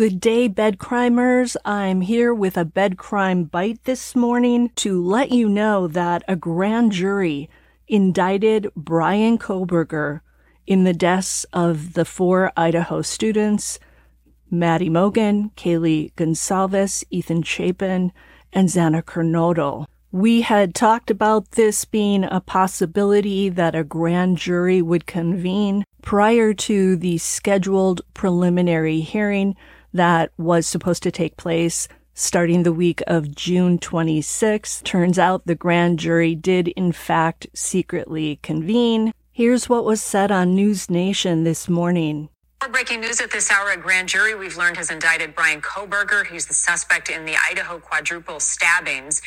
Good day, bed crimers. I'm here with a bed crime bite this morning to let you know that a grand jury indicted Bryan Kohberger in the deaths of the four Idaho students, Maddie Mogen, Kaylee Goncalves, Ethan Chapin, and Xana Kernodle. We had talked about this being a possibility that a grand jury would convene prior to the scheduled preliminary hearing that was supposed to take place starting the week of June 26. Turns out the grand jury did in fact secretly convene. Here's what was said on News Nation this morning. Breaking news at this hour. A grand jury we've learned has indicted Bryan Kohberger. He's the suspect in the Idaho quadruple stabbings.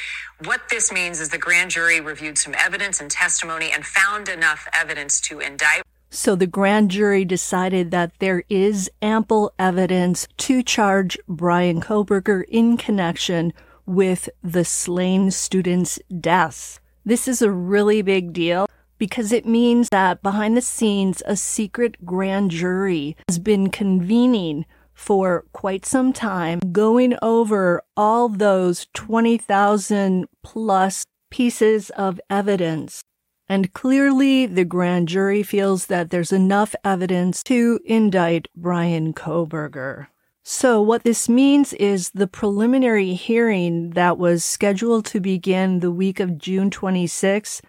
What this means is the grand jury reviewed some evidence and testimony and found enough evidence to indict. So the grand jury decided that there is ample evidence to charge Bryan Kohberger in connection with the slain students' deaths. This is a really big deal because it means that behind the scenes, a secret grand jury has been convening for quite some time, going over all those 20,000 plus pieces of evidence and clearly, the grand jury feels that there's enough evidence to indict Bryan Kohberger. So, what this means is the preliminary hearing that was scheduled to begin the week of June 26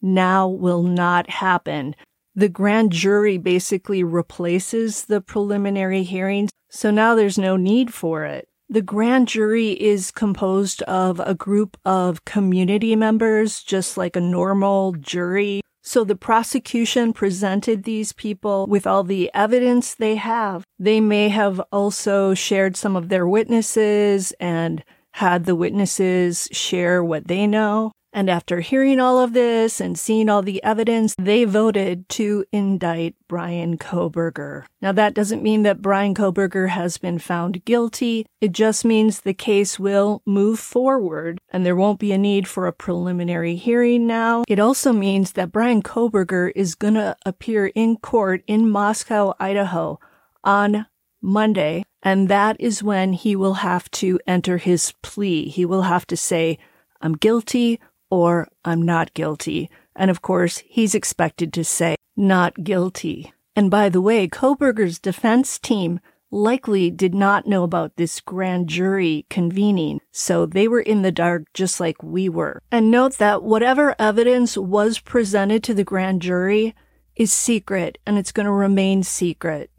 now will not happen. The grand jury basically replaces the preliminary hearings, so now there's no need for it. The grand jury is composed of a group of community members, just like a normal jury. So the prosecution presented these people with all the evidence they have. They may have also shared some of their witnesses and had the witnesses share what they know. And after hearing all of this and seeing all the evidence, they voted to indict Bryan Kohberger. Now, that doesn't mean that Bryan Kohberger has been found guilty. It just means the case will move forward and there won't be a need for a preliminary hearing now. It also means that Bryan Kohberger is going to appear in court in Moscow, Idaho on Monday. And that is when he will have to enter his plea. He will have to say, I'm guilty or I'm not guilty. And of course, he's expected to say not guilty. And by the way, Kohberger's defense team likely did not know about this grand jury convening, so they were in the dark just like we were. And note that whatever evidence was presented to the grand jury is secret and it's going to remain secret,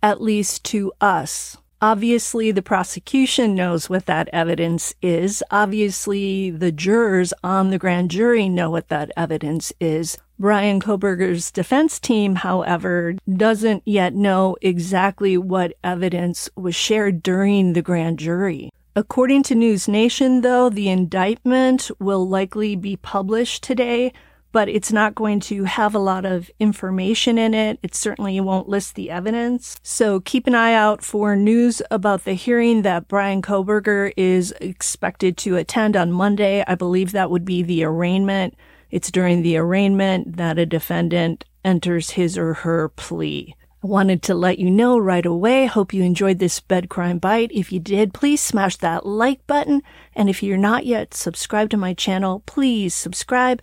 at least to us. Obviously, the prosecution knows what that evidence is. Obviously, the jurors on the grand jury know what that evidence is. Bryan Kohberger's defense team, however, doesn't yet know exactly what evidence was shared during the grand jury. According to News Nation, though, the indictment will likely be published today, but it's not going to have a lot of information in it. It certainly won't list the evidence. So keep an eye out for news about the hearing that Bryan Kohberger is expected to attend on Monday. I believe that would be the arraignment. It's during the arraignment that a defendant enters his or her plea. I wanted to let you know right away. Hope you enjoyed this bed crime bite. If you did, please smash that like button. And if you're not yet subscribed to my channel, please subscribe